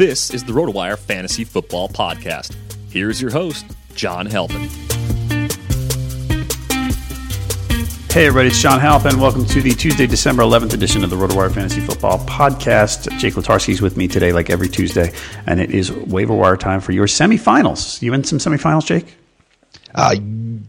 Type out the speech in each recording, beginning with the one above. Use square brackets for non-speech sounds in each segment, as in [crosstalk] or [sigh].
This is the RotoWire Fantasy Football Podcast. Here's your host, John Halpin. Hey everybody, it's John Halpin. Welcome to the Tuesday, December 11th edition of the RotoWire Fantasy Football Podcast. Jake Latarski is with me today, like every Tuesday, and it is waiver wire time for your semifinals. You in some semifinals, Jake? Uh,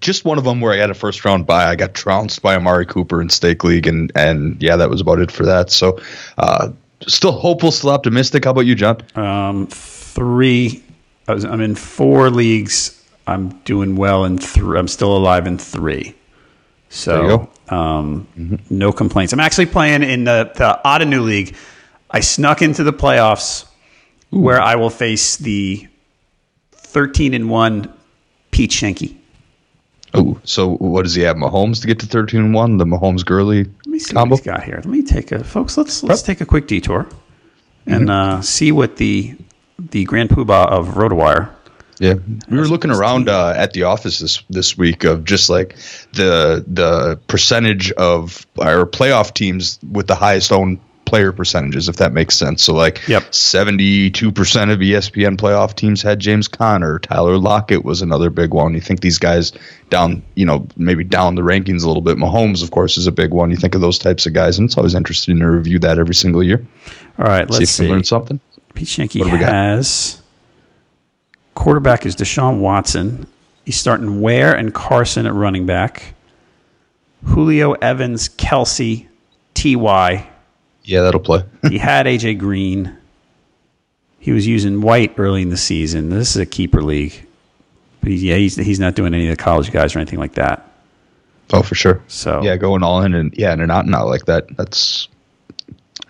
just one of them where I had a first round bye. I got trounced by Amari Cooper in Stake League, and and yeah, that was about it for that. So, uh, still hopeful, still optimistic. How about you, John? Um, three. I was, I'm in four leagues. I'm doing well in three. I'm still alive in three. So, um, mm-hmm. no complaints. I'm actually playing in the, the Ottoneu League. I snuck into the playoffs Ooh. where I will face the 13 and 1 Pete Schoenke. Oh, so what does he have? Mahomes to get to 13 and 1? The Mahomes Gurley Let me see combo? what he's got here. Let me take a folks, let's let's take a quick detour and mm-hmm. uh, see what the the grand poobah of RotoWire yeah, we were looking around uh, at the office this this week of just like the the percentage of our playoff teams with the highest owned player percentages, if that makes sense. So like, yep, seventy two percent of ESPN playoff teams had James Conner. Tyler Lockett was another big one. You think these guys down, you know, maybe down the rankings a little bit. Mahomes, of course, is a big one. You think of those types of guys, and it's always interesting to review that every single year. All right, let's see if see. we learn something. Pete Schoenke has. Quarterback is Deshaun Watson. He's starting Ware and Carson at running back. Julio Evans, Kelce, Ty. Yeah, that'll play. [laughs] he had AJ Green. He was using White early in the season. This is a keeper league. But he's, yeah, he's he's not doing any of the college guys or anything like that. Oh, for sure. So yeah, going all in and yeah, and not not like that. That's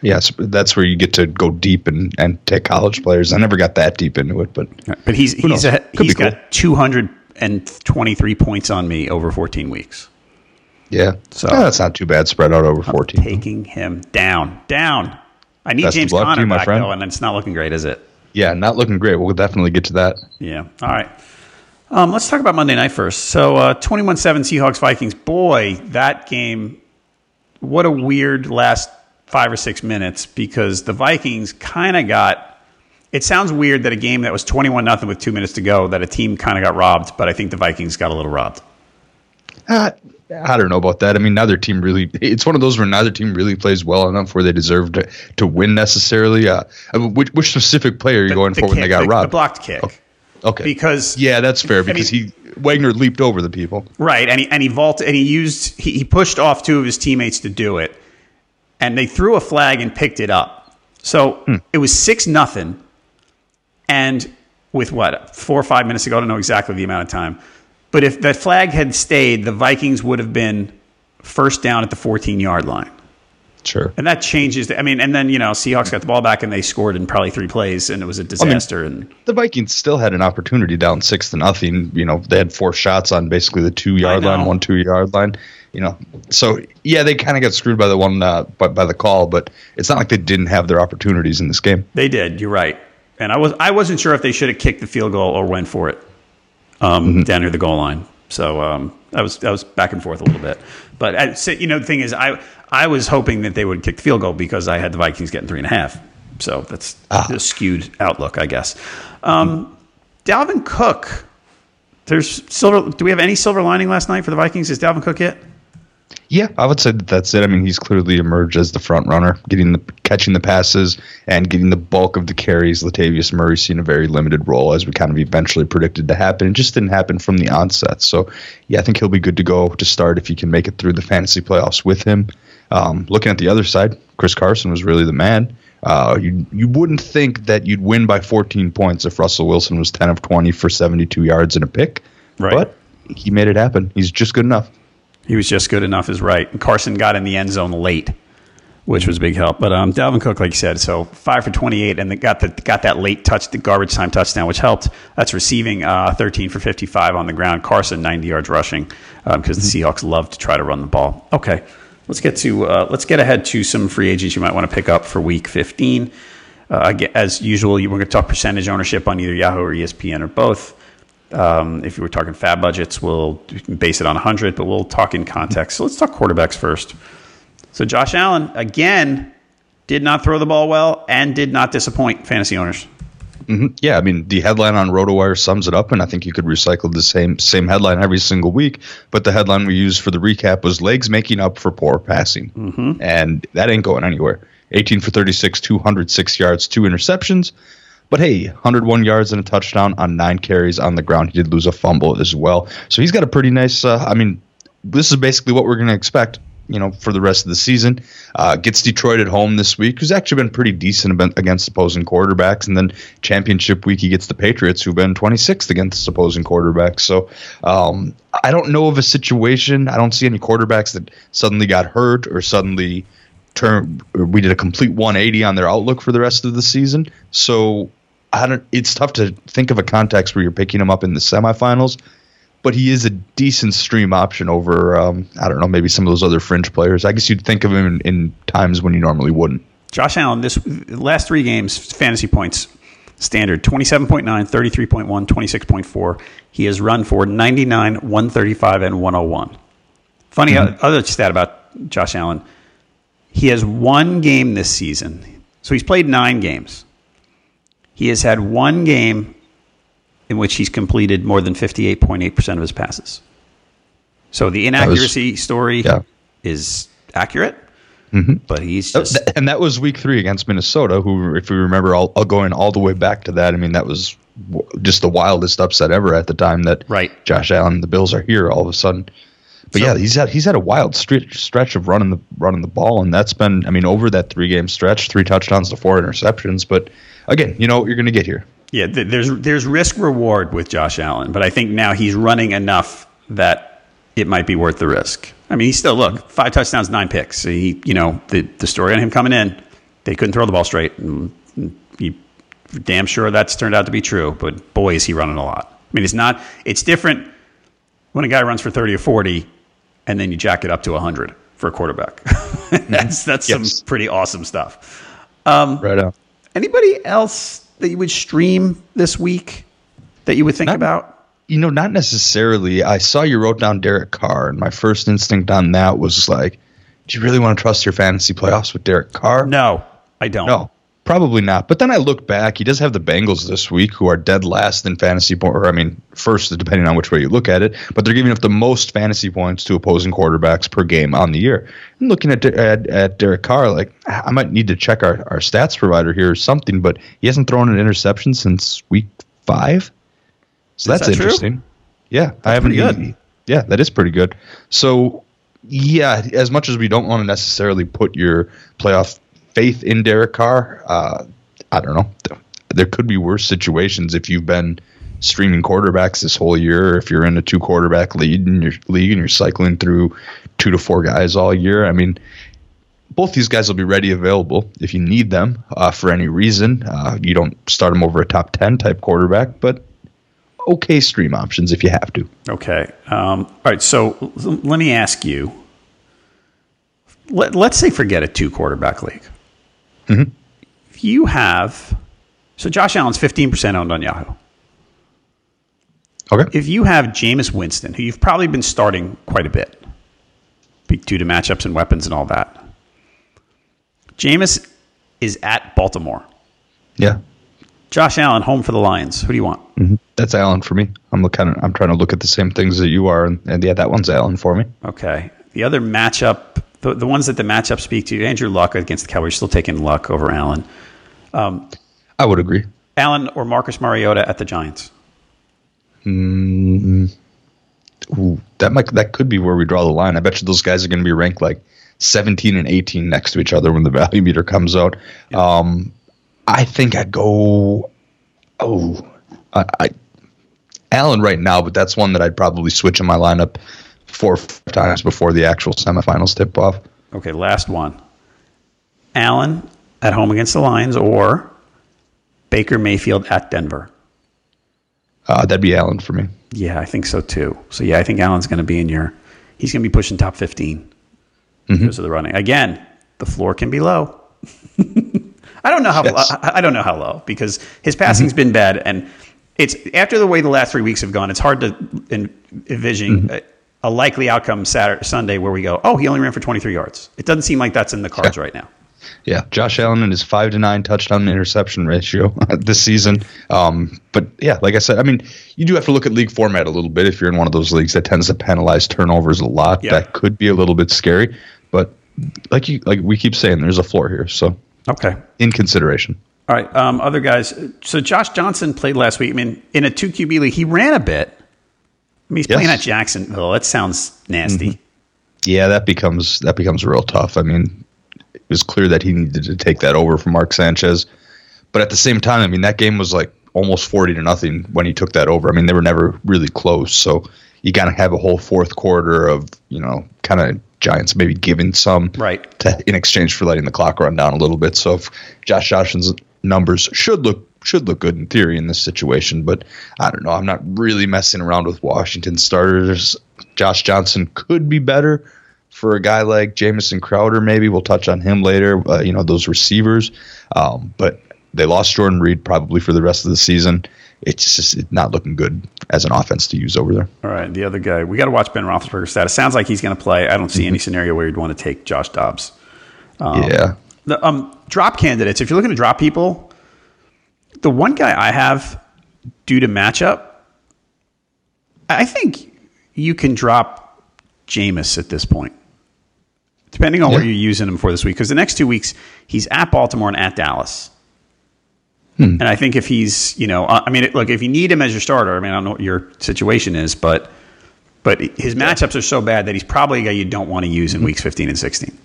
Yes, that's where you get to go deep and, and take college players. I never got that deep into it, but but he's he's a, he's got cool. two hundred and twenty three points on me over fourteen weeks. Yeah, so yeah, that's not too bad. Spread out over fourteen. I'm taking him down, down. I need Best James Conner you, back friend. though, and it's not looking great, is it? Yeah, not looking great. We'll definitely get to that. Yeah. All right. Um, let's talk about Monday night first. So, uh, 21-7 Seahawks Vikings. Boy, that game. What a weird last five or six minutes because the Vikings kind of got. It sounds weird that a game that was 21 nothing with two minutes to go, that a team kind of got robbed, but I think the Vikings got a little robbed. Uh, I don't know about that. I mean, neither team really. It's one of those where neither team really plays well enough where they deserve to, to win necessarily. Uh, which, which specific player are you The- going the for when they got the, robbed? The blocked kick. Okay, Because yeah, that's fair I mean- because he Wagner leaped over the people. Right, and he and he vaulted and he used he, he pushed off two of his teammates to do it, and they threw a flag and picked it up. So it was six nothing, and with what four or five minutes ago, I don't know exactly the amount of time, but if that flag had stayed, the Vikings would have been first down at the fourteen yard line. Sure. And that changes. The, I mean, and then you know, Seahawks got the ball back and they scored in probably three plays, and it was a disaster. and The Vikings still had an opportunity down six to nothing. You know, they had four shots on basically the two yard line, one two yard line. You know, so yeah, they kind of got screwed by the one uh, by, by the call, but it's not like they didn't have their opportunities in this game. They did. You're right. And I was I wasn't sure if they should have kicked the field goal or went for it um, Mm-hmm. down near the goal line. So um, I was I was back and forth a little bit. But I, so, you know, the thing is, I I was hoping that they would kick the field goal because I had the Vikings getting three and a half. So that's a skewed outlook, I guess. Um, Dalvin Cook. There's silver. Do we have any silver lining last night for the Vikings? Is Dalvin Cook it? Yeah, I would say that that's it. I mean, he's clearly emerged as the front runner, getting the catching the passes and getting the bulk of the carries. Latavius Murray seen a very limited role, as we kind of eventually predicted to happen. It just didn't happen from the onset. So, yeah, I think he'll be good to go to start if you can make it through the fantasy playoffs with him. Um, looking at the other side, Chris Carson was really the man. Uh, you you wouldn't think that you'd win by 14 points if Russell Wilson was 10 of 20 for 72 yards and a pick, Right. but he made it happen. He's just good enough. He was just good enough, is right. And Carson got in the end zone late, which was a big help. But um, Dalvin Cook, like you said, so five for twenty-eight, and they got the got that late touch, the garbage time touchdown, which helped. That's receiving uh, thirteen for fifty-five on the ground. Carson ninety yards rushing because the Seahawks love to try to run the ball. Okay, let's get to uh, let's get ahead to some free agents you might want to pick up for Week fifteen. Uh, as usual, you- we're going to talk percentage ownership on either Yahoo or ESPN or both. Um, if you were talking fab budgets, we'll base it on 100, but we'll talk in context. So let's talk quarterbacks first. So Josh Allen, again, did not throw the ball well and did not disappoint fantasy owners. Yeah, I mean the headline on RotoWire sums it up, and I think you could recycle the same same headline every single week. But the headline we used for the recap was legs making up for poor passing, mm-hmm. and that ain't going anywhere. 18 for 36, 206 yards, two interceptions. But hey, 101 yards and a touchdown on nine carries on the ground. He did lose a fumble as well, so he's got a pretty nice. Uh, I mean, this is basically what we're going to expect you know, for the rest of the season. Uh, gets Detroit at home this week, who's actually been pretty decent against opposing quarterbacks. And then championship week, he gets the Patriots, who've been 26th against opposing quarterbacks. So um, I don't know of a situation. I don't see any quarterbacks that suddenly got hurt or suddenly turned. Or we did a complete 180 on their outlook for the rest of the season. So I don't. It's tough to think of a context where you're picking him up in the semifinals but he is a decent stream option over um, I don't know maybe some of those other fringe players. I guess you'd think of him in, in times when you normally wouldn't. Josh Allen, this last three games, fantasy points standard 27.9, 33.1, 26.4. He has run for 99, 135, and 101. Funny mm-hmm. other stat about Josh Allen. He has one game this season. So he's played nine games. He has had one game in which he's completed more than 58.8% of his passes. So the inaccuracy was, story yeah. is accurate, mm-hmm. but he's just. And that was week three against Minnesota, who, if we remember, all, all going all the way back to that, I mean, that was just the wildest upset ever at the time that right. Josh Allen, the Bills are here all of a sudden. But so, yeah, he's had he's had a wild stretch stretch of running the running the ball, and that's been I mean over that three game stretch, three touchdowns to four interceptions. But again, you know what you're going to get here. Yeah, th- there's there's risk reward with Josh Allen, but I think now he's running enough that it might be worth the risk. I mean, he's still look five touchdowns, nine picks. He, you know, the the story on him coming in, they couldn't throw the ball straight. And he, damn sure that's turned out to be true. But boy, is he running a lot. I mean, it's not. It's different when a guy runs for thirty or forty, and then you jack it up to hundred for a quarterback. [laughs] that's that's yes. some pretty awesome stuff. Um, right on. Anybody else that you would stream this week that you would think not, about? You know, not necessarily. I saw you wrote down Derek Carr, and my first instinct on that was like, do you really want to trust your fantasy playoffs with Derek Carr? No, I don't. No, probably not. But then I look back, he does have the Bengals this week, who are dead last in fantasy point, or I mean, first, depending on which way you look at it. But they're giving up the most fantasy points to opposing quarterbacks per game on the year. And looking at at, at Derek Carr, like I might need to check our, our stats provider here or something, but he hasn't thrown an interception since week five. So that's that true? interesting. Yeah, I haven't. good. Yeah, that is pretty good. So yeah, as much as we don't want to necessarily put your playoff faith in Derek Carr, uh, I don't know. There could be worse situations if you've been streaming quarterbacks this whole year, or if you're in a two quarterback lead in your league and you're cycling through two to four guys all year. I mean, both these guys will be ready available if you need them uh, for any reason. Uh, you don't start them over a top 10 type quarterback, but okay stream options if you have to. Okay. Um, all right. So l- let me ask you. Let, let's say forget a two quarterback league. Mm-hmm. If you have, so Josh Allen's 15% owned on Yahoo. Okay. If you have Jameis Winston, who you've probably been starting quite a bit due to matchups and weapons and all that, Jameis is at Baltimore. Yeah. Josh Allen home for the Lions. Who do you want? Mm-hmm. That's Allen for me. I'm looking. I'm trying to look at the same things that you are, and, and yeah, that one's Allen for me. Okay. The other matchup, the, the ones that the matchup speak to, Andrew Luck against the Cowboys, still taking Luck over Allen. I would agree. Allen or Marcus Mariota at the Giants. Ooh, that might that could be where we draw the line. I bet you those guys are going to be ranked like 17 and 18 next to each other when the value meter comes out. Um, I think I'd go. Oh, I, I Allen right now, but that's one that I'd probably switch in my lineup four times before the actual semifinals tip off. Okay, last one. Allen at home against the Lions or Baker Mayfield at Denver. Uh, that'd be Allen for me. Yeah, I think so too. So yeah, I think Allen's going to be in your. He's going to be pushing top 15 mm-hmm. because of the running. Again, the floor can be low. [laughs] I don't know how Yes. I I don't know how low because his passing's mm-hmm. been bad, and it's after the way the last three weeks have gone. It's hard to en- envision mm-hmm. a, a likely outcome Saturday Sunday where we go, oh, he only ran for 23 yards. It doesn't seem like that's in the cards right now. Yeah, Josh Allen and his five to nine touchdown to interception ratio [laughs] this season. Um, but yeah, like I said, I mean, you do have to look at league format a little bit. If you're in one of those leagues that tends to penalize turnovers a lot, Yeah. that could be a little bit scary. But like you, like we keep saying, there's a floor here, so Okay. in consideration. All right. Um, other guys. So Josh Johnson played last week. I mean, in a two QB league, he ran a bit. I mean, he's Yes. playing at Jacksonville. Oh, that sounds nasty. Mm-hmm. Yeah, that becomes that becomes real tough. I mean, it was clear that he needed to take that over from Mark Sanchez, but at the same time, I mean, that game was like almost forty to nothing when he took that over. I mean, they were never really close, so you got to have a whole fourth quarter of you know kind of Giants maybe giving some Right. to, in exchange for letting the clock run down a little bit. So if Josh Johnson's numbers should look should look good in theory in this situation, but I don't know. I'm not really messing around with Washington starters. Josh Johnson could be better for a guy like Jamison Crowder. Maybe we'll touch on him later. Uh, you know those receivers, um, but they lost Jordan Reed probably for the rest of the season. It's just it's not looking good as an offense to use over there. All right. The other guy, we got to watch Ben Roethlisberger's status. Sounds like he's going to play. I don't see any scenario where you'd want to take Josh Dobbs. yeah, The um, drop candidates. If you're looking to drop people, the one guy I have due to matchup, I think you can drop Jameis at this point, depending on Yeah. you're using him for this week. Because the next two weeks he's at Baltimore and at Dallas. Hmm. And I think if he's, you know, I mean, look, if you need him as your starter, I mean, I don't know what your situation is, but but his matchups are so bad that he's probably a guy you don't want to use in mm-hmm. weeks 15 and 16.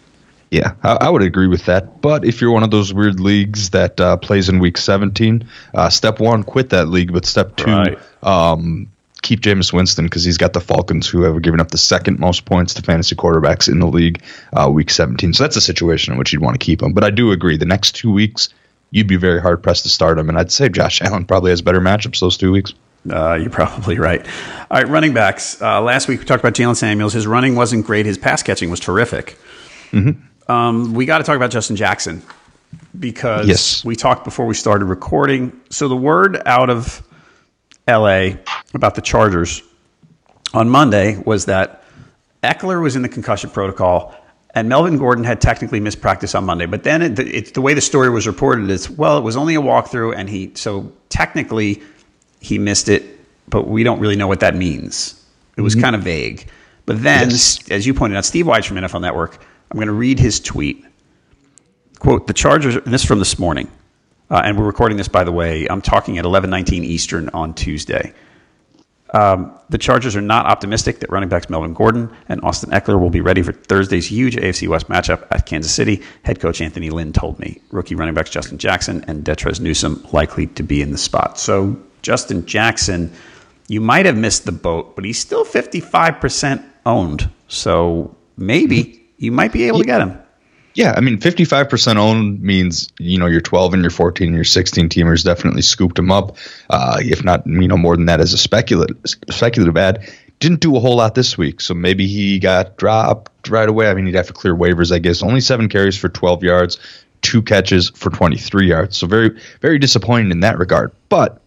Yeah, I, I would agree with that. But if you're one of those weird leagues that uh, plays in week 17, uh, step one, quit that league. But step two, Right. um, keep Jameis Winston because he's got the Falcons who have given up the second most points to fantasy quarterbacks in the league uh, week 17. So that's a situation in which you'd want to keep him. But I do agree. The next two weeks, you'd be very hard pressed to start him. And I'd say Josh Allen probably has better matchups those two weeks. Uh, you're probably right. All right, running backs. Uh, last week we talked about Jaylen Samuels. His running wasn't great. His pass catching was terrific. Um, we got to talk about Justin Jackson because Yes. we talked before we started recording. So the word out of L.A. about the Chargers on Monday was that Ekeler was in the concussion protocol and Melvin Gordon had technically missed practice on Monday. But then it, it's the way the story was reported is well, it was only a walkthrough, and he so technically he missed it, but we don't really know what that means. It was mm-hmm. kind of vague. But then, yes. as you pointed out, Steve Wyche from NFL Network, I'm going to read his tweet. Quote, the Chargers, this is from this morning, uh, and we're recording this, by the way. I'm talking at 11:19 Eastern on Tuesday. Um, the Chargers are not optimistic that running backs Melvin Gordon and Austin Ekeler will be ready for Thursday's huge AFC West matchup at Kansas City. Head coach Anthony Lynn told me rookie running backs Justin Jackson and Detrez Newsome likely to be in the spot. So Justin Jackson, you might have missed the boat, but he's still 55% owned. So maybe you might be able to get him. Yeah, I mean, 55% owned means, you know, your 12 and your 14 and your 16 teamers definitely scooped him up. Uh, if not, you know, more than that as a speculative, speculative ad. Didn't do a whole lot this week, so maybe he got dropped right away. I mean, he'd have to clear waivers, I guess. Only seven carries for 12 yards, two catches for 23 yards. So very, very disappointing in that regard. But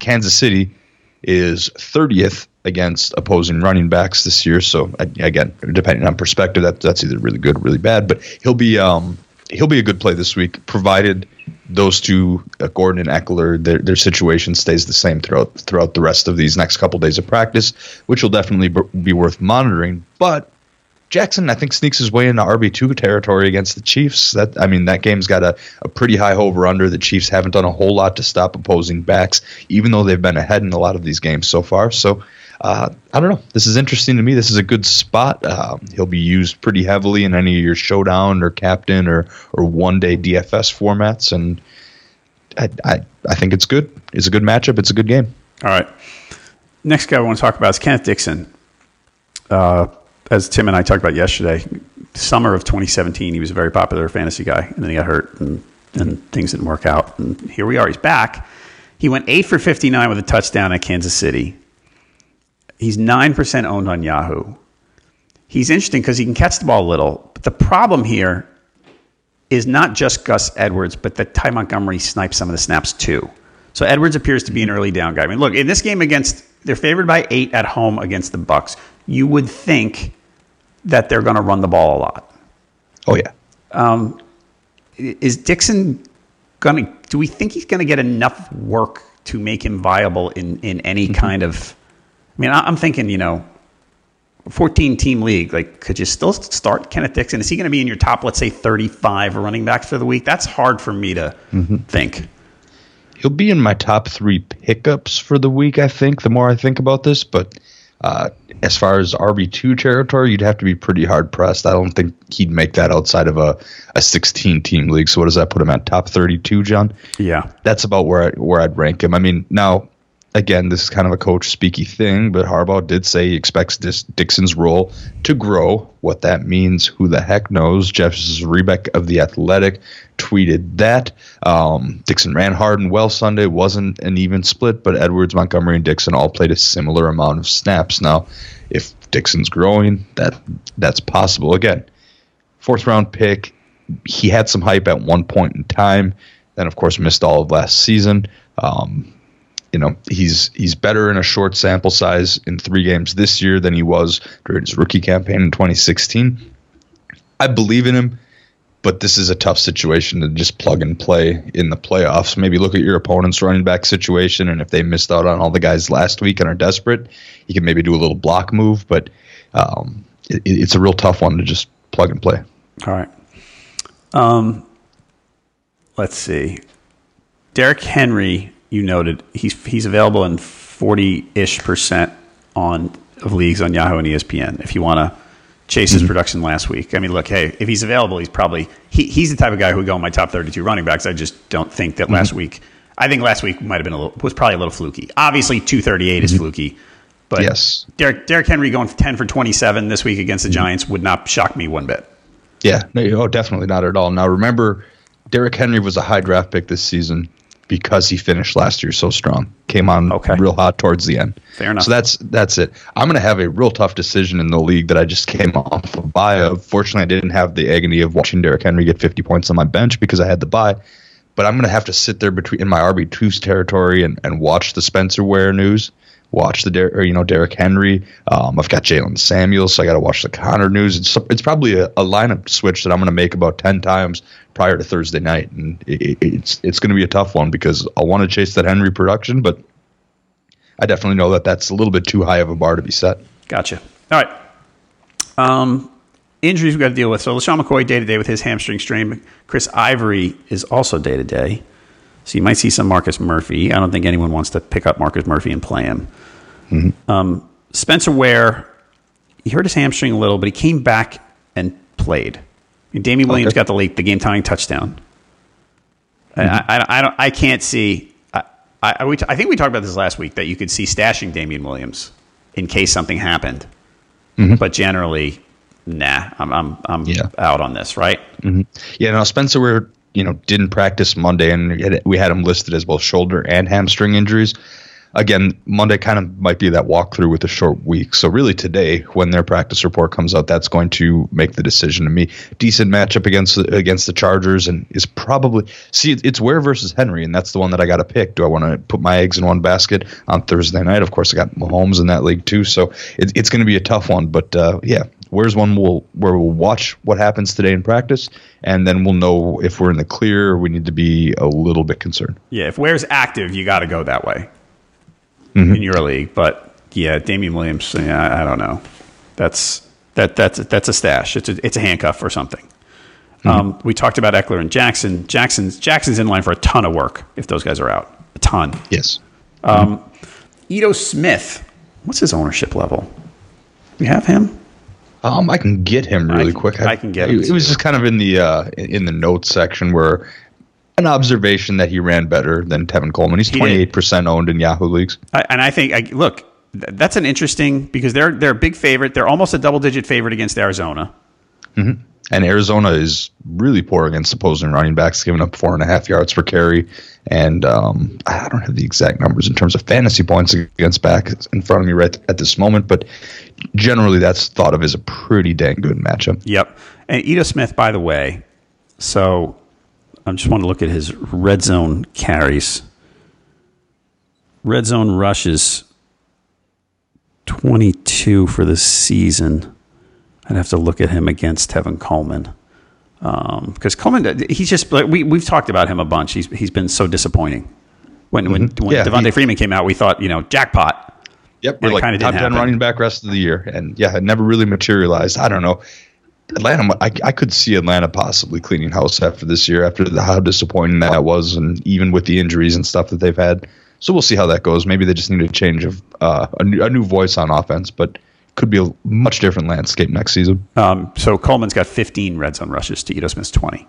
Kansas City is 30th against opposing running backs this year. So again, depending on perspective, that that's either really good or really bad. But he'll be um, he'll be a good play this week, provided those two, uh, Gordon and Ekeler, their, their situation stays the same throughout throughout the rest of these next couple days of practice, which will definitely be worth monitoring. But Jackson, I think, sneaks his way into RB two territory against the Chiefs. That I mean, that game's got a, a pretty high over under. The Chiefs haven't done a whole lot to stop opposing backs, even though they've been ahead in a lot of these games so far. So uh, I don't know. This is interesting to me. This is a good spot. Uh, he'll be used pretty heavily in any of your showdown or captain or or one day DFS formats, and I, I I think it's good. It's a good matchup. It's a good game. All right. Next guy I want to talk about is Kenneth Dixon. Uh, as Tim and I talked about yesterday, summer of 2017, he was a very popular fantasy guy, and then he got hurt, and, and things didn't work out. And here we are. He's back. He went eight for 59 with a touchdown at Kansas City. He's 9% owned on Yahoo. He's interesting because he can catch the ball a little. But the problem here is not just Gus Edwards, but that Ty Montgomery snipes some of the snaps too. So Edwards appears to be an early down guy. I mean, look, in this game against, they're favored by eight at home against the Bucks. You would think that they're going to run the ball a lot. Oh yeah. Um, is Dixon going to? Do we think he's going to get enough work to make him viable in in any mm-hmm. kind of? I mean, I'm thinking, you know, 14 team league. Like, could you still start Kenneth Dixon? Is he going to be in your top, let's say, 35 running backs for the week? That's hard for me to mm-hmm. think. He'll be in my top three pickups for the week. I think the more I think about this, but uh, as far as RB two territory, you'd have to be pretty hard pressed. I don't think he'd make that outside of a, a 16 team league. So what does that put him at? Top 32, John? Yeah, that's about where I, where I'd rank him. I mean, now again, this is kind of a coach speaky thing, but Harbaugh did say he expects this Dixon's role to grow. What that means, who the heck knows? Jeff Zrebiec of The Athletic tweeted that. Um, Dixon ran hard and well Sunday. wasn't an even split, but Edwards, Montgomery, and Dixon all played a similar amount of snaps. Now, if Dixon's growing, that that's possible. Again, fourth round pick. He had some hype at one point in time. Then, of course, missed all of last season. Um, you know he's he's better in a short sample size in three games this year than he was during his rookie campaign in 2016. I believe in him, but this is a tough situation to just plug and play in the playoffs. Maybe look at your opponent's running back situation, and if they missed out on all the guys last week and are desperate, you can maybe do a little block move. But um, it, it's a real tough one to just plug and play. All right. Um, let's see. Derrick Henry you noted, he's he's available in forty ish percent on of leagues on Yahoo and ESPN. If you want to chase his mm-hmm. production last week, I mean, look, hey, if he's available, he's probably he, he's the type of guy who would go in my top thirty-two running backs. I just don't think that mm-hmm. last week. I think last week might have been a little was probably a little fluky. Obviously, two thirty-eight mm-hmm. is fluky. But yes. Derrick, Derrick Henry going 10 for 27 this week against the mm-hmm. Giants would not shock me one bit. Yeah, no, oh, definitely not at all. Now, remember, Derrick Henry was a high draft pick this season because he finished last year so strong. Came on okay. real hot towards the end. Fair enough. So that's that's it. I'm going to have a real tough decision in the league that I just came [laughs] off a bye of. Fortunately, I didn't have the agony of watching Derrick Henry get 50 points on my bench because I had the bye. But I'm going to have to sit there between in my RB2's territory and, and watch the Spencer Ware news, watch the Der- or, you know Derrick Henry. Um, I've got Jaylen Samuels, so I got to watch the Conner news. It's it's probably a, a lineup switch that I'm going to make about ten times prior to Thursday night, and it, it's it's going to be a tough one because I want to chase that Henry production, but I definitely know that that's a little bit too high of a bar to be set. Gotcha. All right. Um, injuries we've got to deal with. So LeSean McCoy day to day with his hamstring strain. Chris Ivory is also day to day. So you might see some Marcus Murphy. I don't think anyone wants to pick up Marcus Murphy and play him. Mm-hmm. Um, Spencer Ware, he hurt his hamstring a little, but he came back and played. And Damien Williams okay. got the late, the game tying touchdown. Mm-hmm. I, I, I, don't, I can't see. I, I, we t- I think we talked about this last week that you could see stashing Damien Williams in case something happened. Mm-hmm. But generally, nah, I'm I'm I'm yeah. out on this, right? Mm-hmm. Yeah, now Spencer Ware, you know, didn't practice Monday, and we had him listed as both shoulder and hamstring injuries again, Monday kind of might be that walkthrough with a short week. So really today, when their practice report comes out, that's going to make the decision to me. Decent matchup against against the Chargers, and is probably see it's Ware versus Henry, and that's the one that I got to pick. Do I want to put my eggs in one basket on Thursday night? Of course, I got Mahomes in that league too, so it, it's going to be a tough one. But uh, yeah, where's one we'll where we'll watch what happens today in practice, and then we'll know if we're in the clear or we need to be a little bit concerned. Yeah, if Ware's active, you got to go that way mm-hmm. in your league. But yeah, Damien Williams, yeah, I, I, don't know. That's that that's that's a stash. It's a it's a handcuff or something. Mm-hmm. Um, we talked about Ekeler and Jackson. Jackson's Jackson's in line for a ton of work if those guys are out. A ton. Yes. Um, mm-hmm. Ito Smith. What's his ownership level? We have him. Um, I can get him really I can, quick. I, I, can get him. It, it was just kind of in the uh, in the notes section where an observation that he ran better than Tevin Coleman. He's twenty eight percent owned in Yahoo leagues, I, and I think I, look that's an interesting because they're they're a big favorite. They're almost a double digit favorite against Arizona. Mm-hmm. And Arizona is really poor against opposing running backs, giving up four and a half yards per carry. And um, I don't have the exact numbers in terms of fantasy points against back in front of me right at this moment, but generally that's thought of as a pretty dang good matchup. Yep. And Ito Smith, by the way, so I just want to look at his red zone carries. Red zone rushes 22 for the season. I'd have to look at him against Tevin Coleman. Because um, Coleman, he's just, we, we've talked about him a bunch. He's, he's been so disappointing. When, mm-hmm. when, when yeah, Devonta he, Freeman came out, we thought, you know, jackpot. Yep, we're like top 10 happen. running back rest of the year. And yeah, it never really materialized. I don't know. Atlanta, I, I could see Atlanta possibly cleaning house after this year, after the, how disappointing that was, and even with the injuries and stuff that they've had. So we'll see how that goes. Maybe they just need a change of uh, a, new, a new voice on offense, but could be a much different landscape next season. Um, so Coleman's got 15 red zone rushes to Ito Smith's 20.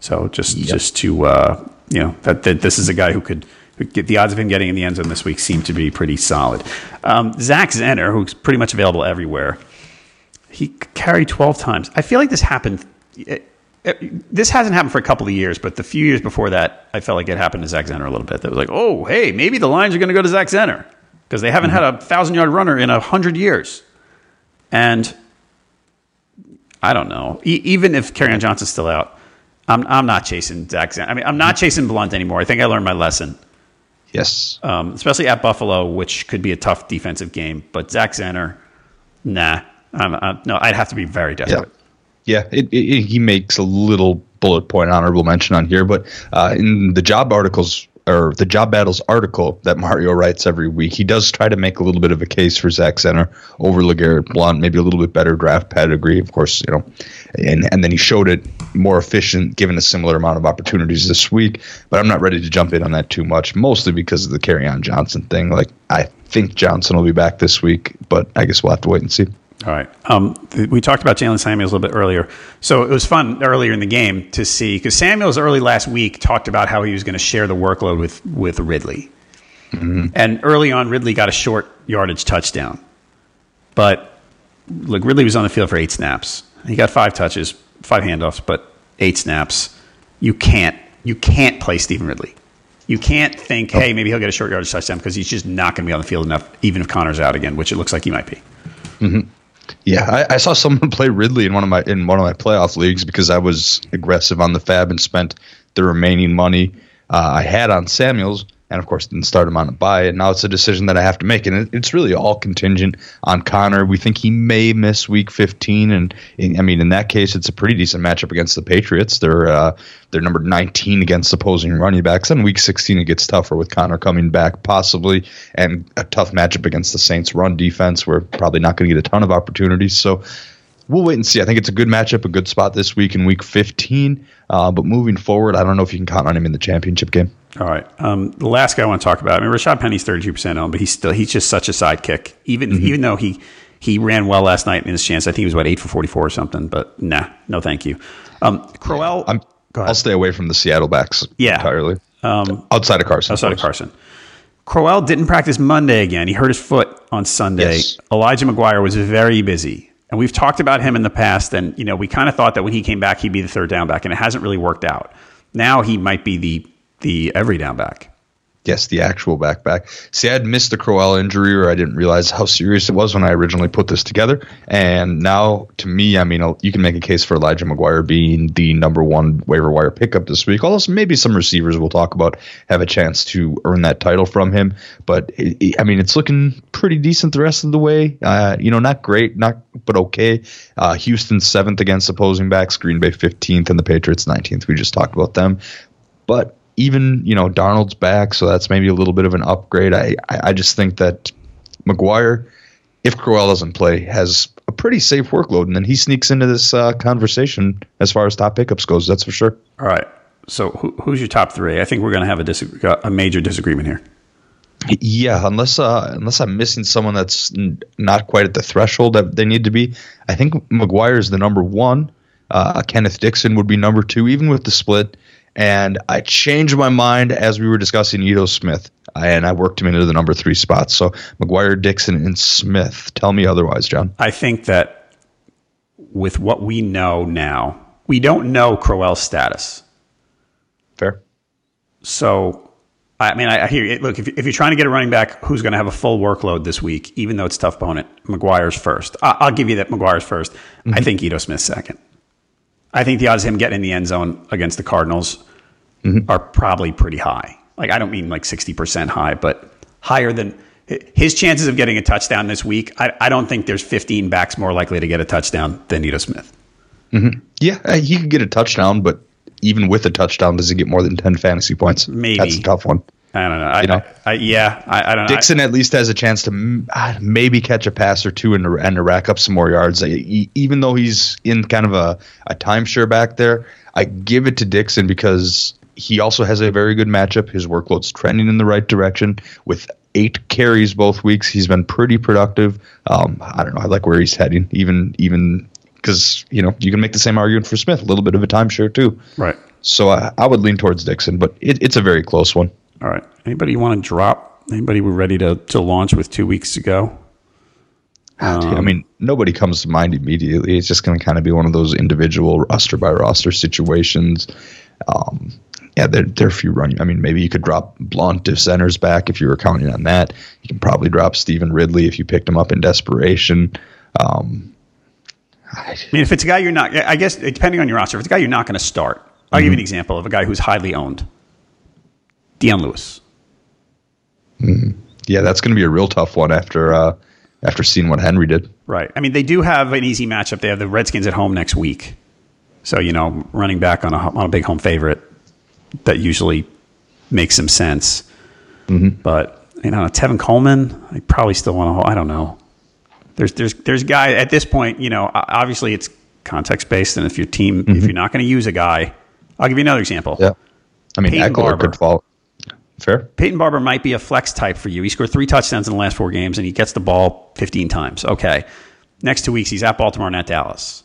So just yep. just to uh, you know that, that this is a guy who could get the odds of him getting in the end zone this week seem to be pretty solid. Um, Zach Zenner, who's pretty much available everywhere he carried 12 times. I feel like this happened. It, it, this hasn't happened for a couple of years, but the few years before that, I felt like it happened to Zach Zenner a little bit. That was like, oh, hey, maybe the Lions are going to go to Zach Zenner because they haven't mm-hmm. had a thousand yard runner in a hundred years. And I don't know. E- even if Kerryon Johnson's still out, I'm I'm not chasing Zach Zenner. I mean, I'm not chasing Blount anymore. I think I learned my lesson. Yes. Um, especially at Buffalo, which could be a tough defensive game. But Zach Zenner, nah. Um, uh, no, I'd have to be very desperate. Yeah, yeah it, it, he makes a little bullet point honorable mention on here, but uh, in the job articles or the job battles article that Mario writes every week, he does try to make a little bit of a case for Zach Zenner over LeGarrette Blount, maybe a little bit better draft pedigree, of course, you know, and and then he showed it more efficient given a similar amount of opportunities this week. But I'm not ready to jump in on that too much, mostly because of the Kerryon Johnson thing. Like I think Johnson will be back this week, but I guess we'll have to wait and see. All right. Um, th- we talked about Jaylen Samuels a little bit earlier. So it was fun earlier in the game to see because Samuels early last week talked about how he was going to share the workload with with Ridley, mm-hmm. and early on Ridley got a short yardage touchdown, but look, Ridley was on the field for eight snaps. He got five touches, five handoffs, but eight snaps. You can't you can't play Stevan Ridley. You can't think, hey, maybe he'll get a short yardage touchdown because he's just not going to be on the field enough, even if Conner's out again, which it looks like he might be. Mm-hmm. Yeah, I, I, saw [laughs] someone play Ridley in one of my in one of my playoff leagues because I was aggressive on the fab and spent the remaining money uh, I had on Samuels, and of course didn't start him on a bye. And now it's a decision that I have to make, and it, it's really all contingent on Conner. We think he may miss Week 15, and I mean in that case, it's a pretty decent matchup against the Patriots. They're uh, they're number 19 against opposing running backs. And Week 16 it gets tougher with Conner coming back possibly, and a tough matchup against the Saints run defense. We're probably not going to get a ton of opportunities. So we'll wait and see. I think it's a good matchup, a good spot this week in Week 15. Uh, but moving forward, I don't know if you can count on him in the championship game. All right. Um, the last guy I want to talk about. I mean, Rashad Penny's 32% owned, but he's still he's just such a sidekick. Even mm-hmm. even though he he ran well last night in his chance, I think he was what eight for 44 or something. But nah, no, thank you. Um, Crowell. I'm, I'll stay away from the Seattle backs yeah. entirely. Um, outside of Carson. Outside of, of Carson. Crowell didn't practice Monday again. He hurt his foot on Sunday. Yes. Elijah McGuire was very busy. And we've talked about him in the past, and you know we kind of thought that when he came back he'd be the third down back, and it hasn't really worked out. Now he might be the the every down back. Yes, the actual backpack. See, I'd missed the Crowell injury, or I didn't realize how serious it was when I originally put this together. And now, to me, I mean, you can make a case for Elijah McGuire being the number one waiver wire pickup this week. Although maybe some receivers we'll talk about have a chance to earn that title from him. But I mean, it's looking pretty decent the rest of the way. Uh, you know, not great, not but okay. Uh, Houston seventh against opposing backs, Green Bay fifteenth, and the Patriots nineteenth. We just talked about them, but even you know Donald's back, so that's maybe a little bit of an upgrade. I I just think that McGuire, if Crowell doesn't play, has a pretty safe workload, and then he sneaks into this uh, conversation as far as top pickups goes. That's for sure. All right. So who, who's your top three? I think we're going to have a disagree, a major disagreement here. Yeah, unless uh, unless I'm missing someone that's n- not quite at the threshold that they need to be. I think McGuire is the number one. Uh, Kenneth Dixon would be number two, even with the split. And I changed my mind as we were discussing Ito Smith, and I worked him into the number three spot. So McGuire, Dixon, and Smith. Tell me otherwise, John. I think that with what we know now, we don't know Crowell's status. Fair. So, I mean, I, hear you. Look, if, if, you're trying to get a running back who's going to have a full workload this week, even though it's tough opponent, McGuire's first. I, will give you that McGuire's 1st mm-hmm. I think Ito Smith's second. I think the odds of him getting in the end zone against the Cardinals mm-hmm. are probably pretty high. Like I don't mean like sixty percent high, but higher than his chances of getting a touchdown this week. I, I don't think there's 15 backs more likely to get a touchdown than Ito Smith. Mm-hmm. Yeah, uh, he could get a touchdown, but even with a touchdown, does he get more than 10 fantasy points? Maybe that's a tough one. I don't know. I, you know? I, I, yeah, I, I, don't know. Dixon at least has a chance to uh, maybe catch a pass or two and, and to rack up some more yards. even though he's in kind of a, a timeshare back there, I give it to Dixon because he also has a very good matchup. His workload's trending in the right direction with eight carries both weeks. He's been pretty productive. Um, I don't know. I like where he's heading. Even even because you know you can make the same argument for Smith. A little bit of a timeshare too. Right. So I, I would lean towards Dixon, but it, it's a very close one. All right. Anybody want to drop? Anybody we're ready to, to launch with two weeks to go? Um, I mean, nobody comes to mind immediately. It's just going to kind of be one of those individual roster by roster situations. Um, yeah, there, there are a few running. I mean, maybe you could drop Blount if Zenner's back if you were counting on that. You can probably drop Stevan Ridley if you picked him up in desperation. Um, I mean, if it's a guy you're not, I guess depending on your roster, if it's a guy you're not going to start, I'll mm-hmm. give you an example of a guy who's highly owned. Dion Lewis. Mm-hmm. Yeah, that's going to be a real tough one after uh, after seeing what Henry did. Right. I mean, they do have an easy matchup. They have the Redskins at home next week, so you know, running back on a on a big home favorite that usually makes some sense. Mm-hmm. But you know, Tevin Coleman, I probably still want to. I don't know. There's there's there's guy at this point. You know, obviously it's context based, and if your team mm-hmm. if you're not going to use a guy, I'll give you another example. Yeah. I mean, Peyton Barber. could fall. Fair. Peyton Barber might be a flex type for you. He scored three touchdowns in the last four games, and he gets the ball 15 times. Okay. Next two weeks, he's at Baltimore and at Dallas.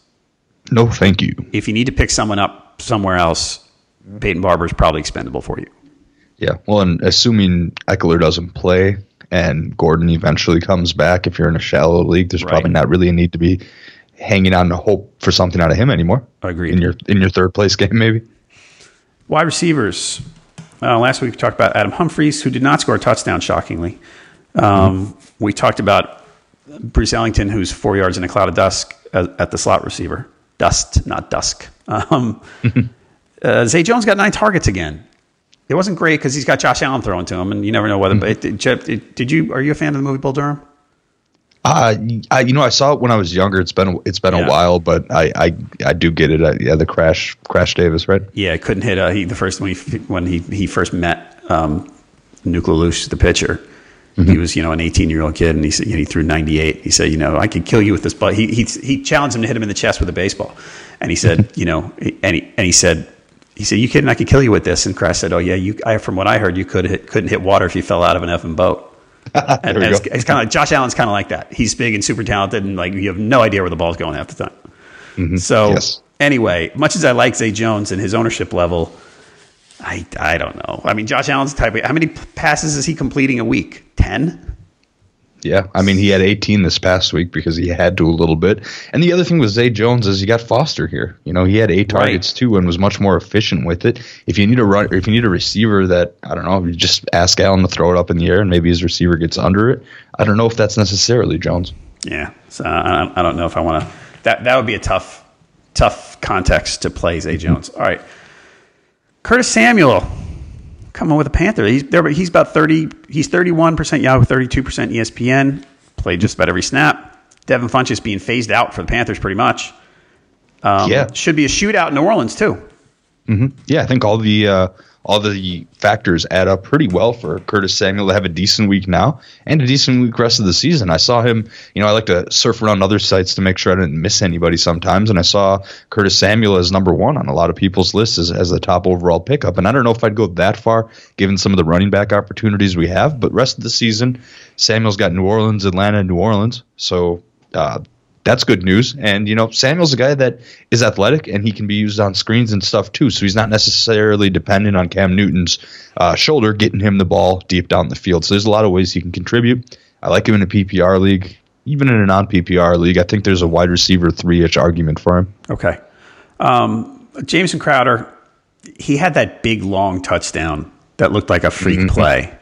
No, thank you. If you need to pick someone up somewhere else, Peyton Barber is probably expendable for you. Yeah. Well, and assuming Ekeler doesn't play and Gordon eventually comes back, if you're in a shallow league, there's right. probably not really a need to be hanging on to hope for something out of him anymore. Agreed. In your in your third place [laughs] game, maybe. Wide receivers. Uh, last week we talked about Adam Humphries, who did not score a touchdown, shockingly. Um, mm-hmm. We talked about Bruce Ellington, who's four yards in a cloud of dust at, at the slot receiver. Dust, not dusk. [laughs] Um, uh, Zay Jones got nine targets again. It wasn't great because he's got Josh Allen throwing to him, and you never know whether. But it, it, did you? Are you a fan of the movie Bull Durham? Uh, I, you know, I saw it when I was younger. It's been it's been Yeah. a while, but I, I I do get it. Uh, yeah, the crash Crash Davis, right? Yeah, I couldn't hit. Uh, he the first when he when he he first met um, Nuclear the pitcher. He was you know an 18 year old kid, and he said you know, he threw 98. He said you know I could kill you with this ball. He he he challenged him to hit him in the chest with a baseball, and he said [laughs] you know and he and he said. He said, "You kidding? I could kill you with this." And Crash said, "Oh yeah, you. I, from what I heard, you could hit, couldn't hit water if you fell out of an effing boat." [laughs] and it's, it's kind of like Josh Allen's kind of like that. He's big and super talented, and like you have no idea where the ball's going half the time. So Yes. anyway, much as I like Zay Jones and his ownership level, I I don't know. I mean, Josh Allen's type. Of, how many passes is he completing a week? Ten. Yeah, I mean he had 18 this past week because he had to a little bit. And the other thing with Zay Jones is he got Foster here. You know, he had eight Right. targets too and was much more efficient with it. If you need a run, if you need a receiver that I don't know, you just ask Allen to throw it up in the air and maybe his receiver gets under it. I don't know if that's necessarily Jones. Yeah. So I, I don't know if I want to. That that would be a tough tough context to play Zay Jones. All right. Curtis Samuel coming with a Panther. He's there. He's about thirty. He's thirty-one percent Yahoo, thirty-two percent E ESPN. Played just about every snap. Devin Funchess being phased out for the Panthers pretty much. Um, Yeah. Should be a shootout in New Orleans too. Yeah, I think all the uh, all the factors add up pretty well for Curtis Samuel to have a decent week now and a decent week rest of the season. I saw him, you know, I like to surf around other sites to make sure I didn't miss anybody sometimes, and I saw Curtis Samuel as number one on a lot of people's lists as, as the top overall pickup. And I don't know if I'd go that far given some of the running back opportunities we have, but rest of the season, Samuel's got New Orleans, Atlanta, New Orleans, so. Uh, that's good news. And you know, Samuel's a guy that is athletic and he can be used on screens and stuff too. So he's not necessarily dependent on Cam Newton's uh, shoulder getting him the ball deep down the field. So there's a lot of ways he can contribute. I like him in a PPR league, even in a non PPR league. I think there's a wide receiver three ish argument for him. Okay. Um, Jamison Crowder, he had that big long touchdown that looked like a freak play.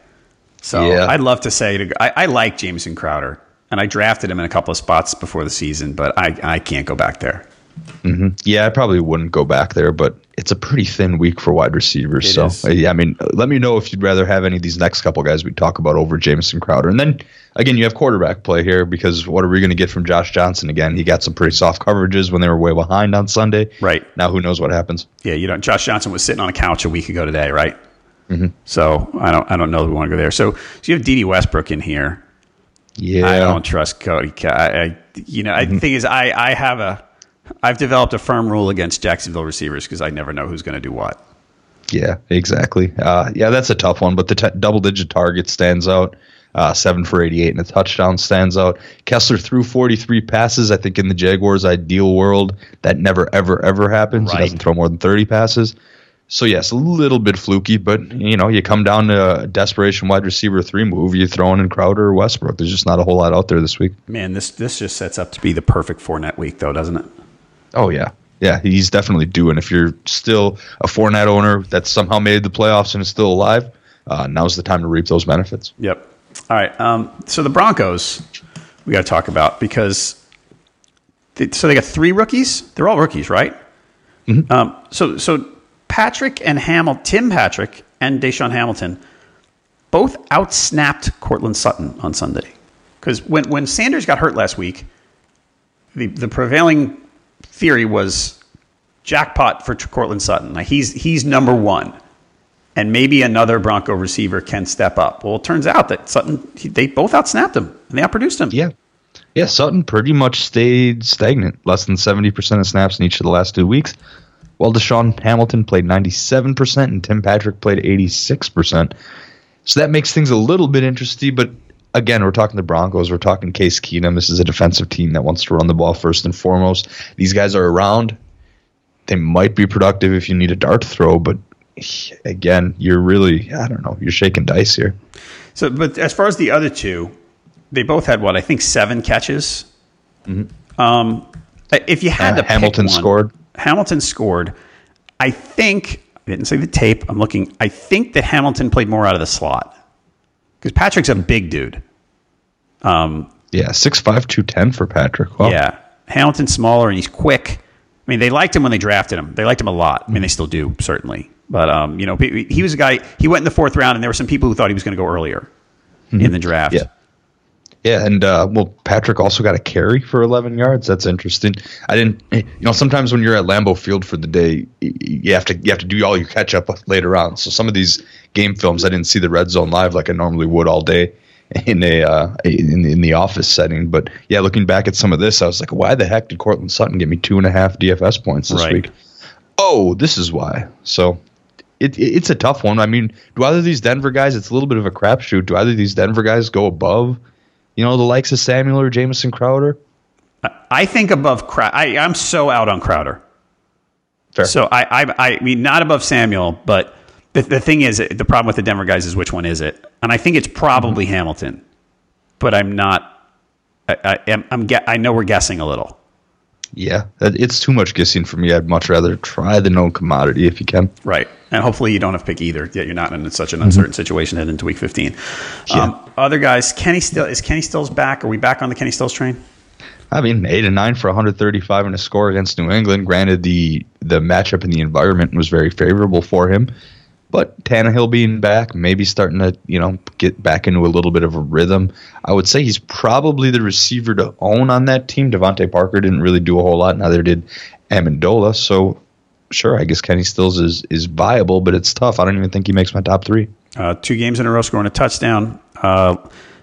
So Yeah. I'd love to say to I, I like Jamison Crowder, and I drafted him in a couple of spots before the season, but I, I can't go back there. Mm-hmm. Yeah, I probably wouldn't go back there, but it's a pretty thin week for wide receivers. It so, is. yeah, I mean, let me know if you'd rather have any of these next couple guys we talk about over Jamison Crowder. And then, again, you have quarterback play here because what are we going to get from Josh Johnson again? He got some pretty soft coverages when they were way behind on Sunday. Right. Now, who knows what happens? Yeah, you know, Josh Johnson was sitting on a couch a week ago today, right? Mm-hmm. So I don't I don't know that we want to go there. So, so you have Dede Westbrook in here. Yeah. I don't trust Cody. I, I you know, I, the thing is, I, I have a, I've developed a firm rule against Jacksonville receivers because I never know who's going to do what. Yeah, exactly. Uh, yeah, that's a tough one, but the t- double digit target stands out. Uh, seven for 88 and a touchdown stands out. Kessler threw 43 passes. I think in the Jaguars' ideal world, that never, ever, ever happens. He doesn't throw more than 30 passes. So, yes, a little bit fluky, but, you know, you come down to a desperation wide receiver three move, you throw in Crowder or Westbrook. There's just not a whole lot out there this week. Man, this this just sets up to be the perfect Fournette week, though, doesn't it? Oh yeah, yeah, he's definitely due. And if you're still a Fournette owner that somehow made the playoffs and is still alive, uh, now's the time to reap those benefits. Yep. All right. Um, so the Broncos, we got to talk about because they, so they got three rookies. They're all rookies, right? Um, so so Patrick and Hamilton, Tim Patrick and DaeSean Hamilton, both outsnapped Courtland Sutton on Sunday. Because when when Sanders got hurt last week, the the prevailing theory was jackpot for Courtland Sutton. Like he's he's number one and maybe another Bronco receiver can step up. Well, it turns out that Sutton, he, they both outsnapped him and they outproduced him. Yeah, yeah. Sutton pretty much stayed stagnant, less than seventy percent of snaps in each of the last two weeks. While DaeSean Hamilton played ninety-seven percent and Tim Patrick played eighty-six percent. So that makes things a little bit interesting, but. Again, we're talking the Broncos. We're talking Case Keenum. This is a defensive team that wants to run the ball first and foremost. These guys are around. They might be productive if you need a dart throw, but again, you're really, I don't know, you're shaking dice here. So, but as far as the other two, they both had what I think seven catches. Um, if you had Mm-hmm. Uh, to, pick Hamilton one- scored. Hamilton scored. I think I didn't see the tape. I'm looking. I think that Hamilton played more out of the slot because Patrick's a big dude. Yeah, 6'5", 210 for Patrick. Wow. Yeah. Hamilton's smaller and he's quick. I mean, they liked him when they drafted him. They liked him a lot. I mean, they still do, certainly. But um, you know, he was a guy. He went in the fourth round, and there were some people who thought he was going to go earlier in the draft. Yeah. Yeah, and uh, well, Patrick also got a carry for 11 yards. That's interesting. I didn't, you know, sometimes when you're at Lambeau Field for the day, you have to you have to do all your catch up later on. So some of these game films, I didn't see the red zone live like I normally would all day [laughs] in a uh, in in the office setting. But yeah, looking back at some of this, I was like, why the heck did Courtland Sutton give me two and a half DFS points this Right. week? Oh, this is why. So. It, it- it's a tough one. I mean, do either of these Denver guys? It's a little bit of a crapshoot. Do either of these Denver guys go above you know, the likes of Samuel or Jamison Crowder. I think above Crowder. I, I'm so out on Crowder. Fair. So I, I, I memean, not above Samuel, but the, the thing is, the problem with the Denver guys is which one is it? And I think it's probably Mm-hmm. Hamilton, but I'm not. I, I, am, I'm. I know we're guessing a little. Yeah, it's too much guessing for me. I'd much rather try the known commodity if you can. Right. And hopefully you don't have to pick either. Yet you're not in such Mm-hmm. an uncertain situation heading into week 15. Um, other guys, Kenny Still is Kenny Stills back? Are we back on the Kenny Stills train? I mean, eight and nine for 135 and a score against New England. Granted, the the matchup and the environment was very favorable for him, but Tannehill being back, maybe starting to you know get back into a little bit of a rhythm. I would say he's probably the receiver to own on that team. DeVante Parker didn't really do a whole lot. Neither did Amendola. So, sure, I guess Kenny Stills is is viable, but it's tough. I don't even think he makes my top three. Uh, two games in a row scoring a touchdown. Uh,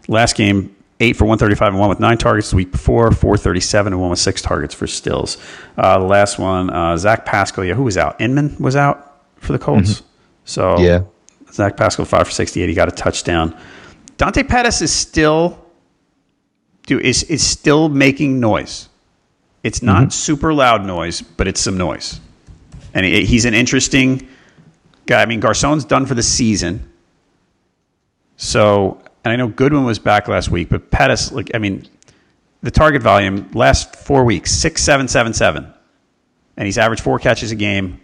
last game, eight for 135 and one with nine targets. The week before, 437 and one with six targets for Stills. Uh, the last one, uh, Zach Pascal. Yeah, who was out? Inman was out for the Colts. So Yeah. Zach Pascal five for 68. He got a touchdown. Dante Pettis is still do is is still making noise. It's not mm-hmm. super loud noise, but it's some noise. And he, he's an interesting guy. I mean, Garcon's done for the season. So, and I know Goodwin was back last week, but Pettis, like, I mean, the target volume last four weeks six, seven, seven, seven, and he's averaged four catches a game.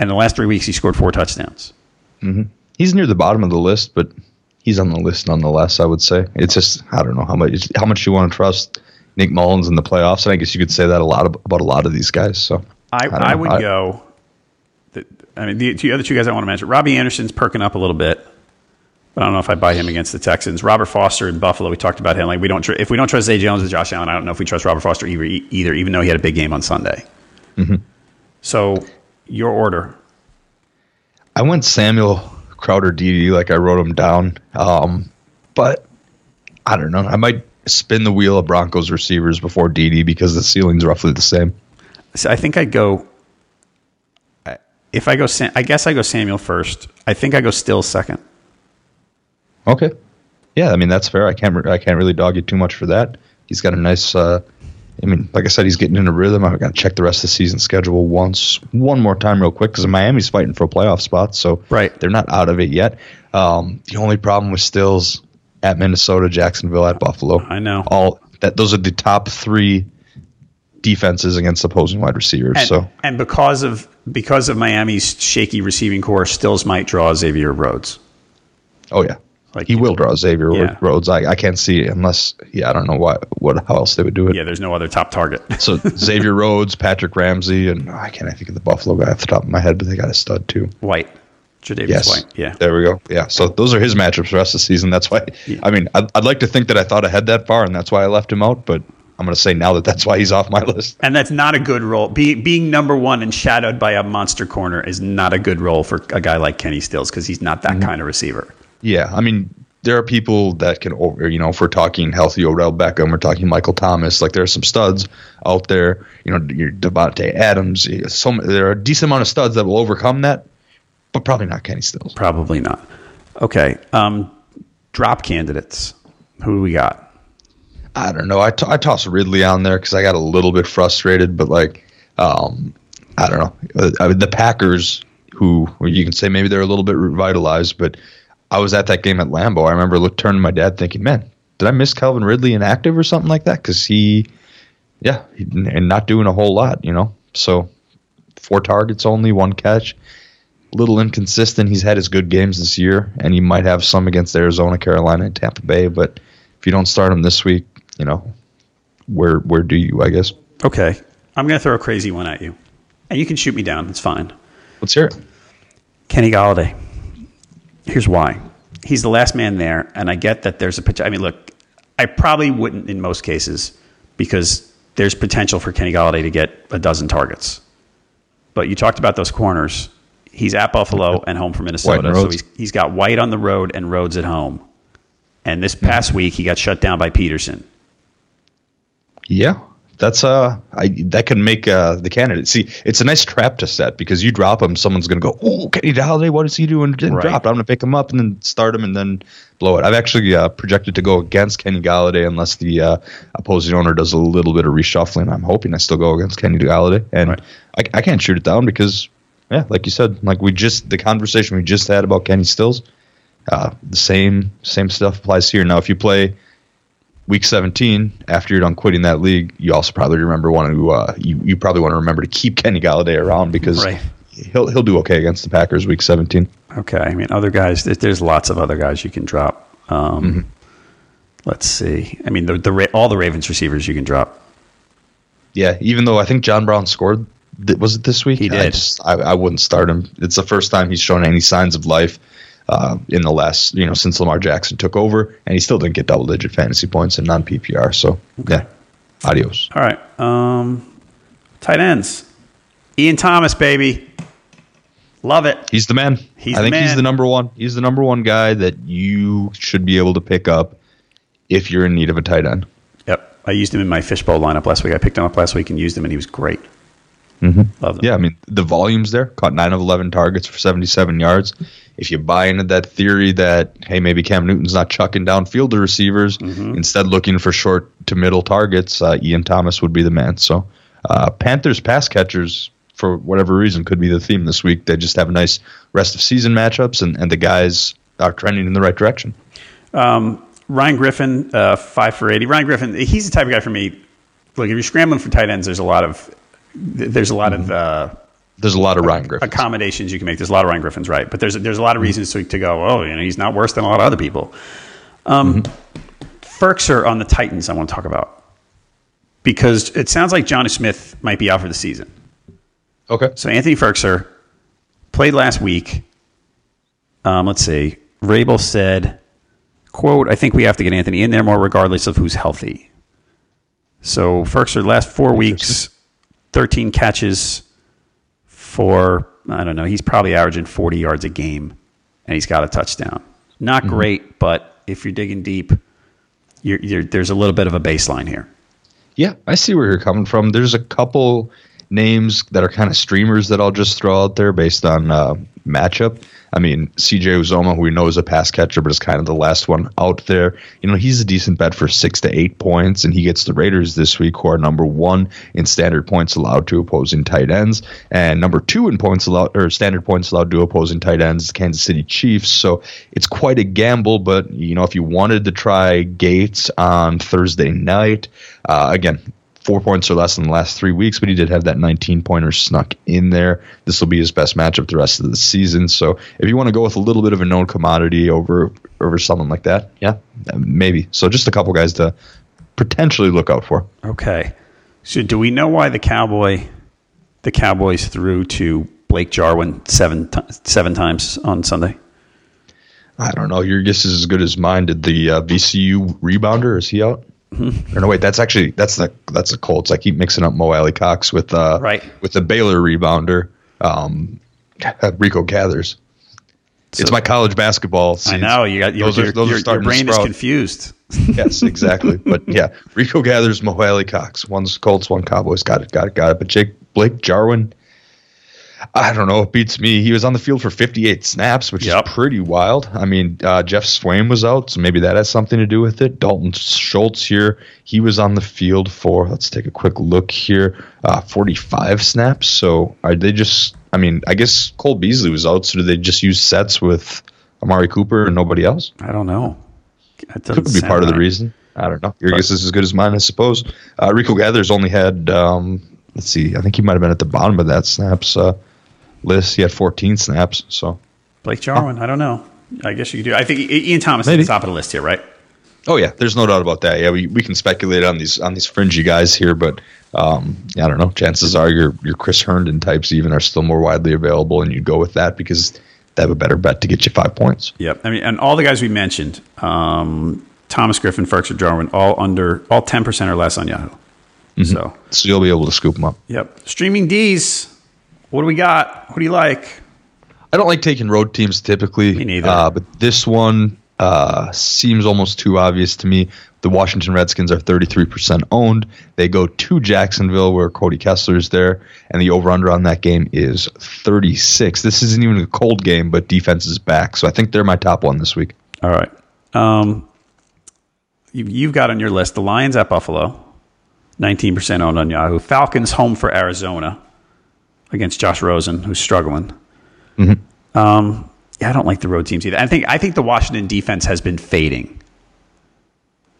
And the last three weeks, he scored four touchdowns. he's near the bottom of the list, but he's on the list nonetheless. I would say it's just I don't know how much how much you want to trust Nick Mullens in the playoffs, and I guess you could say that a lot ab- about a lot of these guys. So I, I, know. would go. The, I mean, the two other two guys I want to mention. Robbie Anderson's perking up a little bit, but I don't know if I buy him against the Texans. Robert Foster in Buffalo. We talked about him. Like we don't tr- if we don't trust Zay Jones with Josh Allen, I don't know if we trust Robert Foster either. Either, even though he had a big game on Sunday. Mm-hmm. So your order. I went Samuel Crowder Dede like I wrote him down, um, but I don't know. I might spin the wheel of Broncos receivers before Dede because the ceiling's roughly the same. So I think I go. If I go, Sam, I guess I go Samuel first. I think I go Still second. Okay. Yeah, I mean that's fair. I can't I can't really dog you too much for that. He's got a nice. Uh, I mean, like I said, he's getting in a rhythm. I've got to check the rest of the season schedule once, one more time, real quick, because Miami's fighting for a playoff spot, so Right. they're not out of it yet. Um, the only problem with Stills at Minnesota, Jacksonville, at Buffalo. I know. all that. Those are the top three defenses against opposing wide receivers. And, so and because of because of Miami's shaky receiving corps, Stills might draw Xavier Rhodes. Oh yeah, Like- he will draw Xavier Yeah. Rhodes. I, I can't see unless yeah I don't know why what how else they would do it. Yeah, there's no other top target. [laughs] So Xavier Rhodes, Patrick Ramsey, and oh, I can't think of the Buffalo guy off the top of my head, but they got a stud too. White, Jadavius Yes, White. Yeah, there we go. Yeah, so those are his matchups for the rest of the season. That's why. I mean, I'd, I'd like to think that I thought ahead that far, and that's why I left him out. But I'm going to say now that that's why he's off my list. and that's not a good role. Be, being number one and shadowed by a monster corner is not a good role for a guy like Kenny Stills because he's not that Mm-hmm. kind of receiver. Yeah, I mean, there are people that can over. You know, if we're talking healthy Odell Beckham, we're talking Michael Thomas. Like there are some studs out there. You know, your Davante Adams. So there are a decent amount of studs that will overcome that, but probably not Kenny Stills. Probably not. Okay, um, drop candidates. Who do we got? I don't know. I, t- I toss Ridley on there because I got a little bit frustrated, but like, um, I don't know. Uh, I mean, the Packers, who you can say maybe they're a little bit revitalized, but I was at that game at Lambeau. I remember look, turning to my dad thinking, man, did I miss Calvin Ridley inactive or something like that? Because he, yeah, he, and not doing a whole lot, you know. So four targets only, one catch. Little inconsistent. He's had his good games this year, and he might have some against Arizona, Carolina, and Tampa Bay. But if you don't start him this week, you know, where where do you? I guess. Okay, I'm going to throw a crazy one at you, and you can shoot me down. It's fine. Let's hear it. Kenny Golladay. Here's why. He's the last man there, and I get that there's a potential. I mean, look, I probably wouldn't in most cases because there's potential for Kenny Golladay to get a dozen targets. But you talked about those corners. He's at Buffalo and home from Minnesota. So he's, he's got White on the road and Rhodes at home. And this past week, he got shut down by Peterson. Yeah, that's uh, I, that can make uh, the candidate see. It's a nice trap to set because you drop him, someone's going to go, "Oh, Kenny Golladay, what is he doing? Didn't right. drop. I'm going to pick him up and then start him and then blow it." I've actually uh, projected to go against Kenny Golladay unless the uh, opposing owner does a little bit of reshuffling. I'm hoping I still go against Kenny Golladay, and right. I, I can't shoot it down because, yeah, like you said, like we just the conversation we just had about Kenny Stills, uh, the same same stuff applies here. Now, if you play week 17, after you're done quitting that league, you also probably remember want to uh, you, you probably want to remember to keep [laughs] Kenny Golladay around because right. he'll he'll do okay against the Packers week 17. Okay, I mean other guys. There's lots of other guys you can drop. Um, mm-hmm. Let's see. I mean the the all the Ravens receivers you can drop. Yeah, even though I think John Brown scored. Was it this week? He did. I, just, I, I wouldn't start him. It's the first time he's shown any signs of life uh, in the last, you know, since Lamar Jackson took over, and he still didn't get double digit fantasy points in non PPR. So, okay. yeah, adios. All right. Um, tight ends. Ian Thomas, baby. Love it. He's the man. He's I think man. he's the number one. He's the number one guy that you should be able to pick up if you're in need of a tight end. Yep. I used him in my fishbowl lineup last week. I picked him up last week and used him, and he was great. Mm-hmm. Yeah, I mean the volumes there caught nine of eleven targets for seventy-seven yards. If you buy into that theory that hey maybe Cam Newton's not chucking downfield to receivers, mm-hmm. instead looking for short to middle targets, uh, Ian Thomas would be the man. So uh, Panthers pass catchers for whatever reason could be the theme this week. They just have a nice rest of season matchups, and, and the guys are trending in the right direction. Um, Ryan Griffin, uh, five for eighty. Ryan Griffin, he's the type of guy for me. Look, if you're scrambling for tight ends, there's a lot of there's a lot of uh, there's a lot of Ryan Griffins accommodations you can make. There's a lot of Ryan Griffins, right? But there's there's a lot of reasons to, to go. Oh, you know, he's not worse than a lot of other people. Um, mm-hmm. On the Titans, I want to talk about because it sounds like Jonnu Smith might be out for the season. Okay. So Anthony Firkser played last week. Um, let's see. Vrabel said, "quote I think we have to get Anthony in there more, regardless of who's healthy." So Firkser last four weeks 13 catches for, I don't know, he's probably averaging 40 yards a game, and he's got a touchdown. Not mm-hmm. great, but if you're digging deep, you're, you're, there's a little bit of a baseline here. Yeah, I see where you're coming from. There's a couple names that are kind of streamers that I'll just throw out there based on uh, matchup. I mean, CJ Uzomah, who we know is a pass catcher, but is kind of the last one out there. You know, he's a decent bet for six to eight points, and he gets the Raiders this week, who are number one in standard points allowed to opposing tight ends, and number two in points allowed or standard points allowed to opposing tight ends, Kansas City Chiefs. So it's quite a gamble, but you know, if you wanted to try Gates on Thursday night, uh, again, four points or less in the last three weeks, but he did have that 19 pointer snuck in there. This will be his best matchup the rest of the season. So if you want to go with a little bit of a known commodity over over someone like that, yeah, maybe. So just a couple guys to potentially look out for. Okay. So do we know why the Cowboy the Cowboys threw to Blake Jarwin seven t- seven times on Sunday? I don't know. Your guess is as good as mine. Did the uh, VCU rebounder is he out? Or no, wait, that's actually that's the that's the Colts. I keep mixing up Mo Alie-Cox with uh right with the Baylor rebounder, um, Rico Gathers. So, it's my college basketball. Season. I know you got those your, are, those your, your brain is confused. [laughs] yes, exactly. but yeah, Rico Gathers, Mo Alie-Cox. One's Colts, one Cowboys. Got it, got it, got it. But Jake Blake Jarwin I don't know. It beats me. He was on the field for 58 snaps, which yep. is pretty wild. I mean, uh, Geoff Swaim was out, so maybe that has something to do with it. Dalton Schultz here, he was on the field for, let's take a quick look here, uh, 45 snaps. So are they just, I mean, I guess Cole Beasley was out, so do they just use sets with Amari Cooper and nobody else? I don't know. That Could be part right. of the reason. I don't know. Your but, guess is as good as mine, I suppose. Uh, Rico Gathers only had, um, let's see, I think he might have been at the bottom of that snaps. Uh, list. He had 14 snaps. So Blake Jarwin, I don't know. I guess you could do. I think Ian Thomas Maybe. at the top of the list here, right? Oh yeah, there's no doubt about that. Yeah, we, we can speculate on these on these fringy guys here, but um, yeah, I don't know. Chances are your your Chris Herndon types even are still more widely available, and you go with that because they have a better bet to get you five points. Yep. I mean, and all the guys we mentioned, um, Thomas Griffin, Ferguson, Jarwin, all under, all 10% or less on Yahoo. Mm-hmm. So, so you'll be able to scoop them up. Yep. Streaming D's. What do we got? What do you like? I don't like taking road teams typically. Me neither. Uh, but this one uh, seems almost too obvious to me. The Washington Redskins are 33% owned. They go to Jacksonville where Cody Kessler is there, and the over under on that game is 36. This isn't even a cold game, but defense is back. So I think they're my top one this week. All right. Um, you, have got on your list the Lions at Buffalo, 19% owned on Yahoo. Falcons home for Arizona against Josh Rosen, who's struggling. Mm-hmm. Um, yeah, I don't like the road teams either. I think I think the Washington defense has been fading.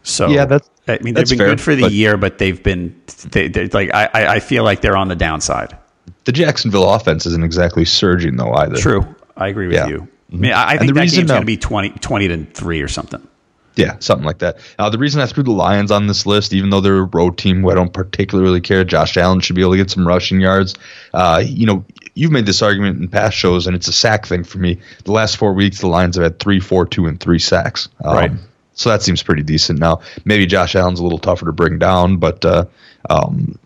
So yeah, that's I mean they've been fair, good for the year, but they've been they, like I I feel like they're on the downside. The Jacksonville offense isn't exactly surging though either. True, I agree with yeah. you. I mean, I, I think that game's going to be 20, 20 to three or something. Yeah, something like that. Uh, the reason I threw the Lions on this list, even though they're a road team who I don't particularly care, Josh Allen should be able to get some rushing yards. Uh, you know, you've made this argument in past shows, and it's a sack thing for me. The last four weeks, the Lions have had three, four, two, and three sacks. Um, right. So that seems pretty decent. Now, maybe Josh Allen's a little tougher to bring down, but uh, um,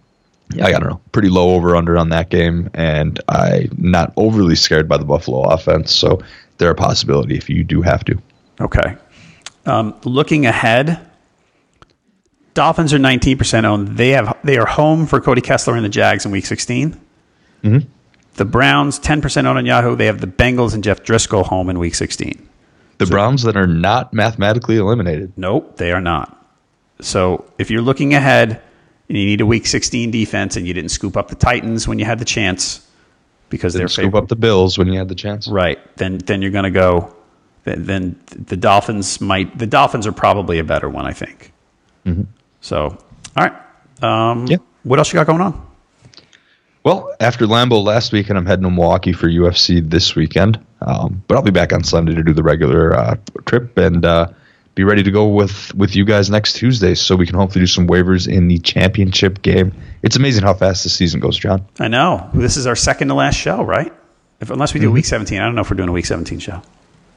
I don't know, pretty low over under on that game, and I'm not overly scared by the Buffalo offense. So they're a possibility if you do have to. Okay. Um, looking ahead, Dolphins are 19% owned. They have they are home for Cody Kessler and the Jags in Week 16. Mm-hmm. The Browns 10% owned on Yahoo. They have the Bengals and Jeff Driskel home in Week 16. The so, Browns that are not mathematically eliminated. Nope, they are not. So if you're looking ahead and you need a Week 16 defense and you didn't scoop up the Titans when you had the chance because didn't they're scoop favorite, up the Bills when you had the chance, right? Then then you're going to go. Then, then, the Dolphins might. The Dolphins are probably a better one, I think. Mm-hmm. So, all right. Um, yeah. What else you got going on? Well, after Lambeau last week, and I'm heading to Milwaukee for UFC this weekend. Um, but I'll be back on Sunday to do the regular uh, trip and uh, be ready to go with with you guys next Tuesday, so we can hopefully do some waivers in the championship game. It's amazing how fast the season goes, John. I know. This is our second to last show, right? If, unless we do mm-hmm. week 17, I don't know if we're doing a week 17 show.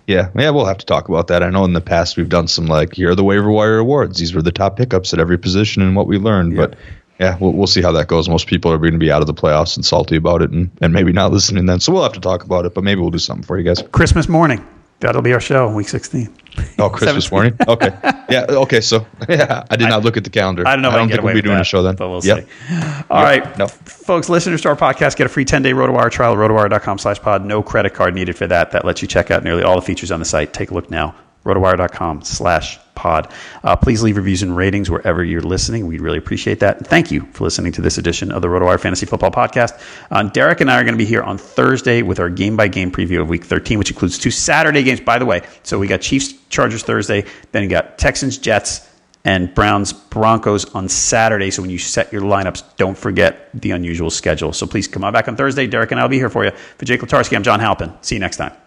Yeah, yeah, we'll have to talk about that. I know in the past we've done some like here are the waiver wire awards. These were the top pickups at every position and what we learned. Yeah. But yeah, we'll, we'll see how that goes. Most people are going to be out of the playoffs and salty about it, and, and maybe not listening then. So we'll have to talk about it, but maybe we'll do something for you guys. Christmas morning. That'll be our show, in week 16. Oh, Christmas morning? Okay. [laughs] Yeah, okay. So, [laughs] yeah, I did not look at the calendar. I don't know. I don't think we'll be doing that, a show then. But we'll yep. see. All yep. right, no. Folks, listeners to our podcast get a free 10 day RotoWire trial at rotowire.com slash pod. No credit card needed for that. That lets you check out nearly all the features on the site. Take a look now rotowire.com slash pod. Uh, please leave reviews and ratings wherever you're listening. We'd really appreciate that. And thank you for listening to this edition of the RotoWire Fantasy Football Podcast. Uh, Derek and I are going to be here on Thursday with our game by game preview of Week 13, which includes two Saturday games, by the way. So we got Chiefs Chargers Thursday, then you got Texans Jets and Browns Broncos on Saturday. So when you set your lineups, don't forget the unusual schedule. So please come on back on Thursday. Derek and I will be here for you. For Jake Latarski, I'm John Halpin. See you next time.